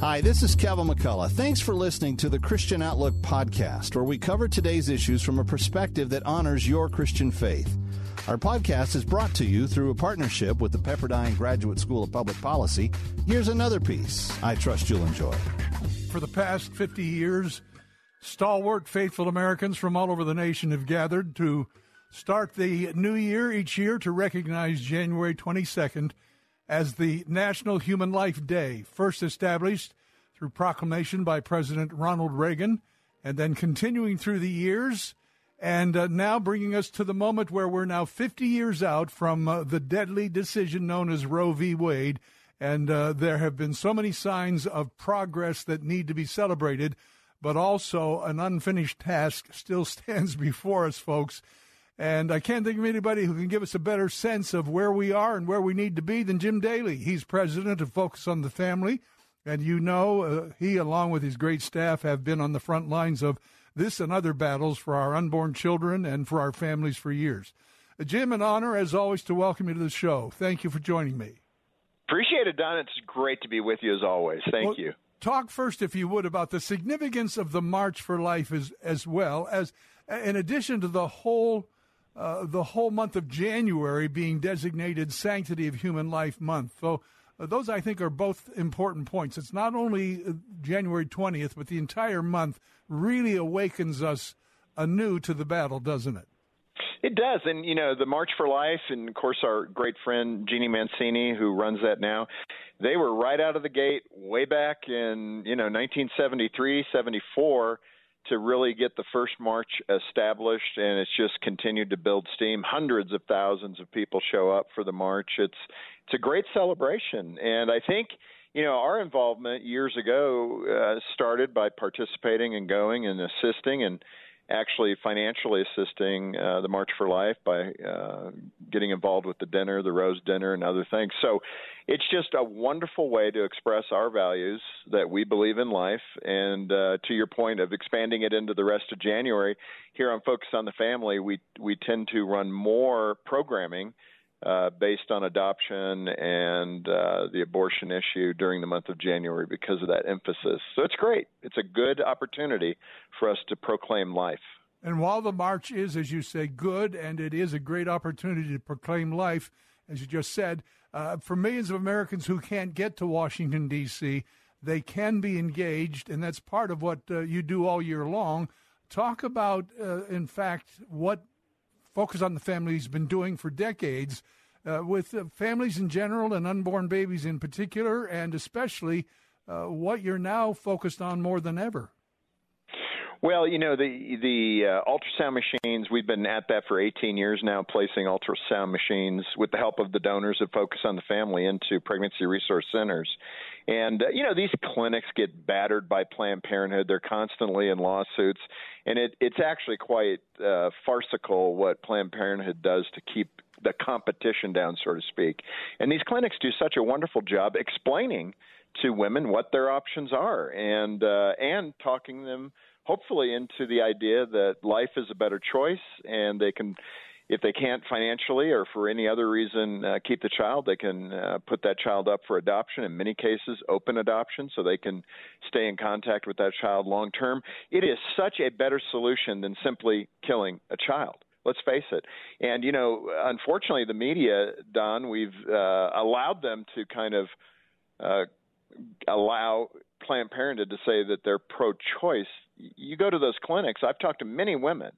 Hi, this is Kevin McCullough. Thanks for listening to the Christian Outlook podcast, where we cover today's issues from a perspective that honors your Christian faith. Our podcast is brought to you through a partnership with the Pepperdine Graduate School of Public Policy. Here's another piece I trust you'll enjoy. For the past 50 years, stalwart, faithful Americans from all over the nation have gathered to start the new year each year to recognize January 22nd as the National Human Life Day, first established through proclamation by President Ronald Reagan, and then continuing through the years, and uh, now bringing us to the moment where we're now 50 years out from uh, the deadly decision known as Roe v. Wade. And uh, there have been so many signs of progress that need to be celebrated, but also an unfinished task still stands before us, folks. And I can't think of anybody who can give us a better sense of where we are and where we need to be than Jim Daly. He's president of Focus on the Family. And you know, uh, he, along with his great staff, have been on the front lines of this and other battles for our unborn children and for our families for years. Uh, Jim, an honor, as always, to welcome you to the show. Thank you for joining me. Appreciate it, Don. It's great to be with you as always. Thank well, you. Talk first, if you would, about the significance of the March for Life as, as well as, in addition to the whole uh, the whole month of January being designated Sanctity of Human Life Month. So uh, those, I think, are both important points. It's not only uh, January 20th, but the entire month really awakens us anew to the battle, doesn't it? It does, and you know the March for Life, and of course our great friend Jeannie Mancini, who runs that now. They were right out of the gate, way back in you know 1973, 74 to really get the first march established, and it's just continued to build steam. Hundreds of thousands of people show up for the march. It's it's a great celebration, and I think you know our involvement years ago uh, started by participating and going and assisting and actually financially assisting uh, the March for Life by uh, getting involved with the dinner, the Rose Dinner, and other things. So it's just a wonderful way to express our values that we believe in life. And uh, to your point of expanding it into the rest of January, here on Focus on the Family, we we tend to run more programming uh, based on adoption and uh, the abortion issue during the month of January because of that emphasis. So it's great. It's a good opportunity for us to proclaim life. And while the march is, as you say, good, and it is a great opportunity to proclaim life, as you just said, uh, for millions of Americans who can't get to Washington, D.C., they can be engaged, and that's part of what uh, you do all year long. Talk about, uh, in fact, what Focus on the Family has been doing for decades uh, with uh, families in general and unborn babies in particular, and especially uh, what you're now focused on more than ever. Well, you know the the uh, ultrasound machines. We've been at that for 18 years now, placing ultrasound machines with the help of the donors that focus on the family into pregnancy resource centers. And uh, you know these clinics get battered by Planned Parenthood. They're constantly in lawsuits, and it, it's actually quite uh, farcical what Planned Parenthood does to keep the competition down, so to speak. And these clinics do such a wonderful job explaining to women what their options are and uh, and talking them hopefully into the idea that life is a better choice and they can if they can't financially or for any other reason uh, keep the child, they can uh, put that child up for adoption. In many cases, open adoption, so they can stay in contact with that child long term. It is such a better solution than simply killing a child. Let's face it. And you know, unfortunately, the media, Don, we've uh, allowed them to kind of uh, allow Planned Parenthood to say that they're pro-choice. You go to those clinics. I've talked to many women.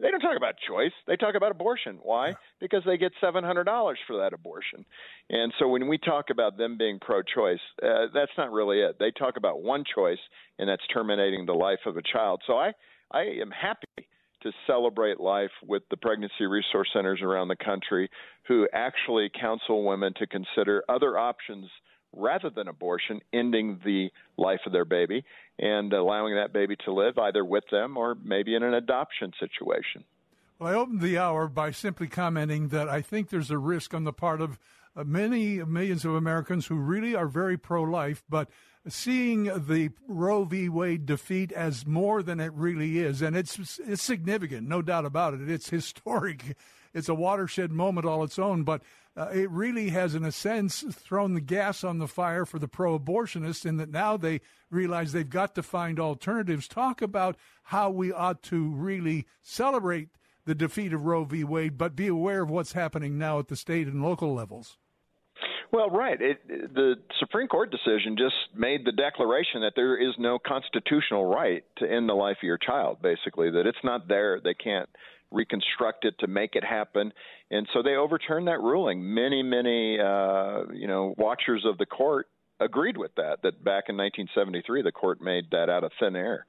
They don't talk about choice. They talk about abortion. Why? Yeah. Because they get seven hundred dollars for that abortion. And so when we talk about them being pro-choice, uh, that's not really it. They talk about one choice, and that's terminating the life of a child. So I, I am happy to celebrate life with the pregnancy resource centers around the country who actually counsel women to consider other options rather than abortion, ending the life of their baby and allowing that baby to live either with them or maybe in an adoption situation. Well, I opened the hour by simply commenting that I think there's a risk on the part of uh, many millions of Americans who really are very pro life, but seeing the Roe v. Wade defeat as more than it really is, and it's it's significant, no doubt about it. It's historic. It's a watershed moment all its own, but uh, it really has, in a sense, thrown the gas on the fire for the pro-abortionists, in that now they realize they've got to find alternatives. Talk about how we ought to really celebrate the defeat of Roe v. Wade, but be aware of what's happening now at the state and local levels. Well, right. It, the Supreme Court decision just made the declaration that there is no constitutional right to end the life of your child, basically, that it's not there. They can't reconstruct it to make it happen. And so they overturned that ruling. Many, many, uh, you know, watchers of the court agreed with that, that back in 1973, the court made that out of thin air.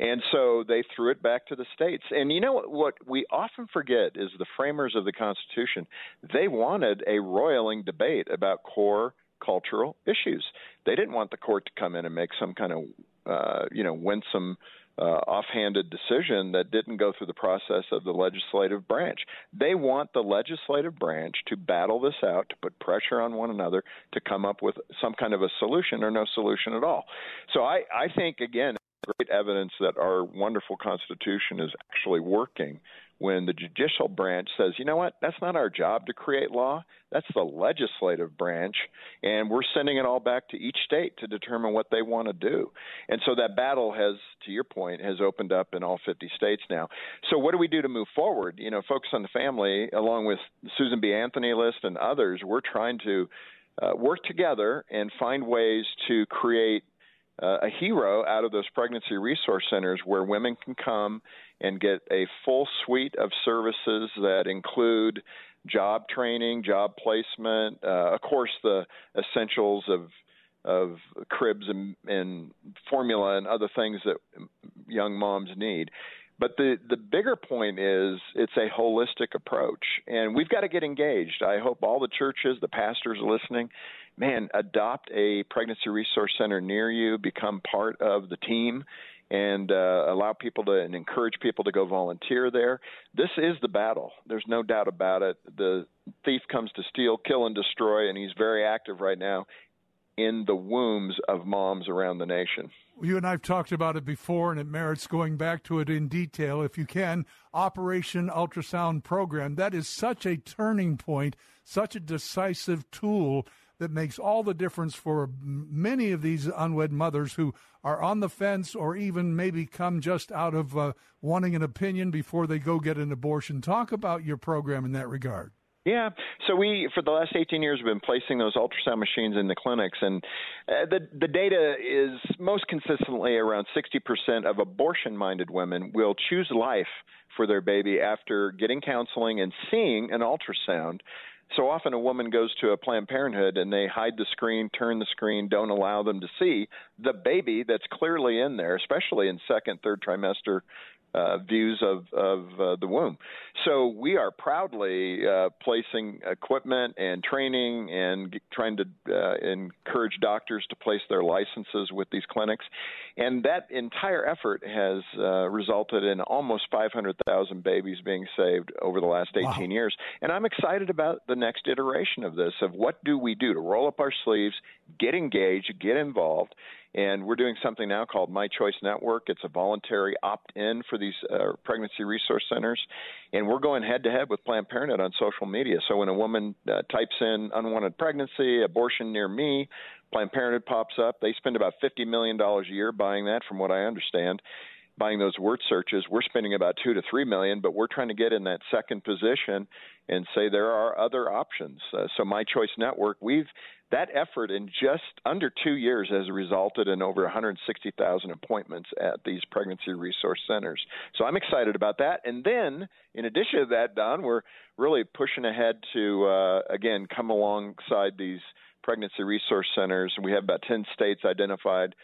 And so they threw it back to the states. And you know what, what we often forget is the framers of the Constitution, they wanted a roiling debate about core cultural issues. They didn't want the court to come in and make some kind of, uh, you know, winsome, uh, offhanded decision that didn't go through the process of the legislative branch. They want the legislative branch to battle this out, to put pressure on one another, to come up with some kind of a solution or no solution at all. So I, I think, again, great evidence that our wonderful Constitution is actually working when the judicial branch says, you know what, that's not our job to create law. That's the legislative branch, and we're sending it all back to each state to determine what they want to do. And so that battle has, to your point, has opened up in all 50 states now. So what do we do to move forward? You know, focus on the family, along with Susan B. Anthony list and others. We're trying to uh, work together and find ways to create uh, a hero out of those pregnancy resource centers where women can come and get a full suite of services that include job training, job placement, uh, of course, the essentials of of cribs and, and formula and other things that young moms need. But the the bigger point is it's a holistic approach, and we've got to get engaged. I hope all the churches, the pastors listening man, adopt a pregnancy resource center near you, become part of the team, and uh, allow people to and encourage people to go volunteer there. This is the battle. There's no doubt about it. The thief comes to steal, kill, and destroy, and he's very active right now in the wombs of moms around the nation. You and I've talked about it before, and it merits going back to it in detail. If you can, Operation Ultrasound Program, that is such a turning point, such a decisive tool that makes all the difference for many of these unwed mothers who are on the fence or even maybe come just out of uh, wanting an opinion before they go get an abortion. Talk about your program in that regard. Yeah, so we for the last 18 years have been placing those ultrasound machines in the clinics, and uh, the the data is most consistently around 60% of abortion-minded women will choose life for their baby after getting counseling and seeing an ultrasound. So often a woman goes to a Planned Parenthood and they hide the screen, turn the screen, don't allow them to see the baby that's clearly in there, especially in second, third trimester uh, views of, of uh, the womb. So we are proudly uh, placing equipment and training and g- trying to uh, encourage doctors to place their licenses with these clinics. And that entire effort has uh, resulted in almost 500,000 babies being saved over the last 18 wow. years. And I'm excited about the next iteration of this of what do we do to roll up our sleeves, get engaged, get involved, and we're doing something now called My Choice Network. It's a voluntary opt in for these uh, pregnancy resource centers. And we're going head to head with Planned Parenthood on social media. So when a woman uh, types in unwanted pregnancy, abortion near me, Planned Parenthood pops up. They spend about $50 million a year buying that, from what I understand buying those word searches. We're spending about two to three million, but we're trying to get in that second position and say there are other options. Uh, so My Choice Network, we've that effort in just under two years has resulted in over 160,000 appointments at these pregnancy resource centers. So I'm excited about that. And then, in addition to that, Don, we're really pushing ahead to, uh, again, come alongside these pregnancy resource centers. We have about 10 states identified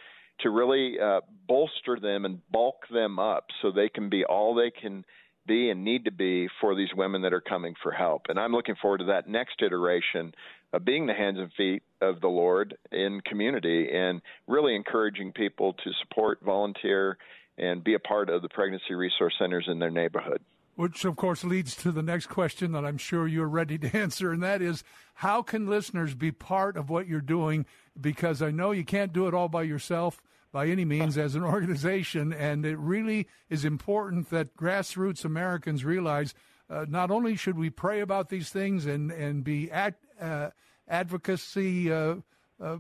to really uh, bolster them and bulk them up so they can be all they can be and need to be for these women that are coming for help. And I'm looking forward to that next iteration of being the hands and feet of the Lord in community and really encouraging people to support, volunteer, and be a part of the pregnancy resource centers in their neighborhood. Which, of course, leads to the next question that I'm sure you're ready to answer, and that is how can listeners be part of what you're doing? Because I know you can't do it all by yourself by any means as an organization, and it really is important that grassroots Americans realize uh, not only should we pray about these things and, and be at, uh, advocacy uh, uh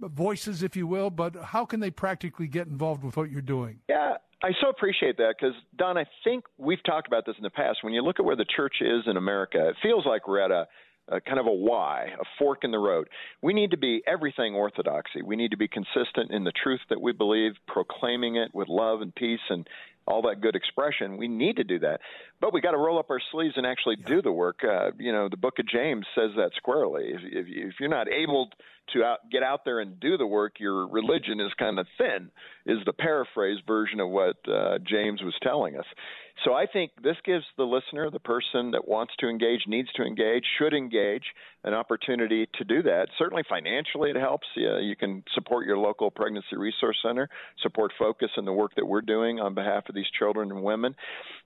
voices, if you will, but how can they practically get involved with what you're doing? Yeah, I so appreciate that because, Don, I think we've talked about this in the past. When you look at where the church is in America, it feels like we're at a, kind of a Y, a fork in the road. We need to be everything orthodoxy. We need to be consistent in the truth that we believe, proclaiming it with love and peace and all that good expression. We need to do that, but we got to roll up our sleeves and actually yeah. do the work. Uh, you know, the Book of James says that squarely. If, if, if you're not able to out, get out there and do the work, your religion is kind of thin. Is the paraphrase version of what uh, James was telling us. So I think this gives the listener, the person that wants to engage, needs to engage, should engage, an opportunity to do that. Certainly financially, it helps. Yeah, you can support your local pregnancy resource center, support Focus and the work that we're doing on behalf of these children and women,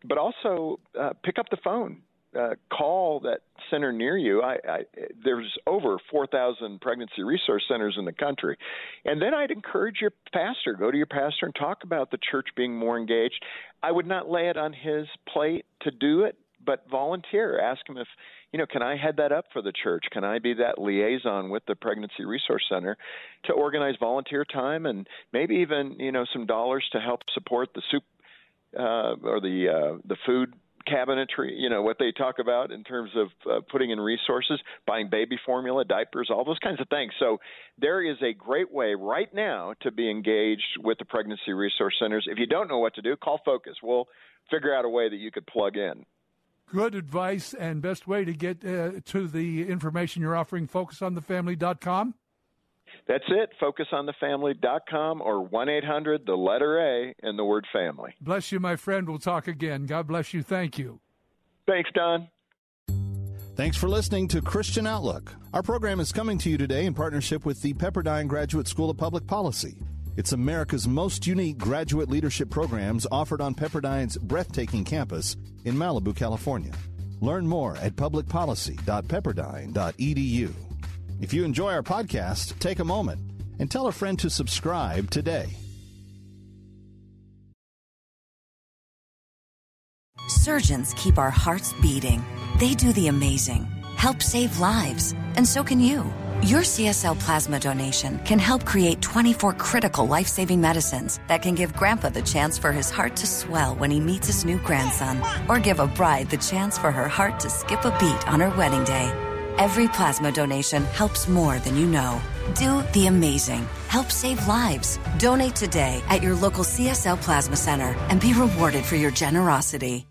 but also uh, pick up the phone uh, call that center near you. I, I, there's over 4,000 pregnancy resource centers in the country, and then I'd encourage your pastor go to your pastor and talk about the church being more engaged. I would not lay it on his plate to do it, but volunteer. Ask him if you know, can I head that up for the church? Can I be that liaison with the Pregnancy Resource Center to organize volunteer time and maybe even you know some dollars to help support the soup uh, or the uh, the food cabinetry, you know, what they talk about in terms of uh, putting in resources, buying baby formula, diapers, all those kinds of things. So there is a great way right now to be engaged with the pregnancy resource centers. If you don't know what to do, call Focus. We'll figure out a way that you could plug in. Good advice and best way to get uh, to the information you're offering, focusonthefamily.com. That's it. FocusOnTheFamily.com or 1 800, the letter A, and the word family. Bless you, my friend. We'll talk again. God bless you. Thank you. Thanks, Don. Thanks for listening to Christian Outlook. Our program is coming to you today in partnership with the Pepperdine Graduate School of Public Policy. It's America's most unique graduate leadership programs offered on Pepperdine's breathtaking campus in Malibu, California. Learn more at publicpolicy.pepperdine.edu. If you enjoy our podcast, take a moment and tell a friend to subscribe today. Surgeons keep our hearts beating. They do the amazing, help save lives, and so can you. Your CSL plasma donation can help create 24 critical life saving medicines that can give Grandpa the chance for his heart to swell when he meets his new grandson, or give a bride the chance for her heart to skip a beat on her wedding day. Every plasma donation helps more than you know. Do the amazing. Help save lives. Donate today at your local CSL Plasma Center and be rewarded for your generosity.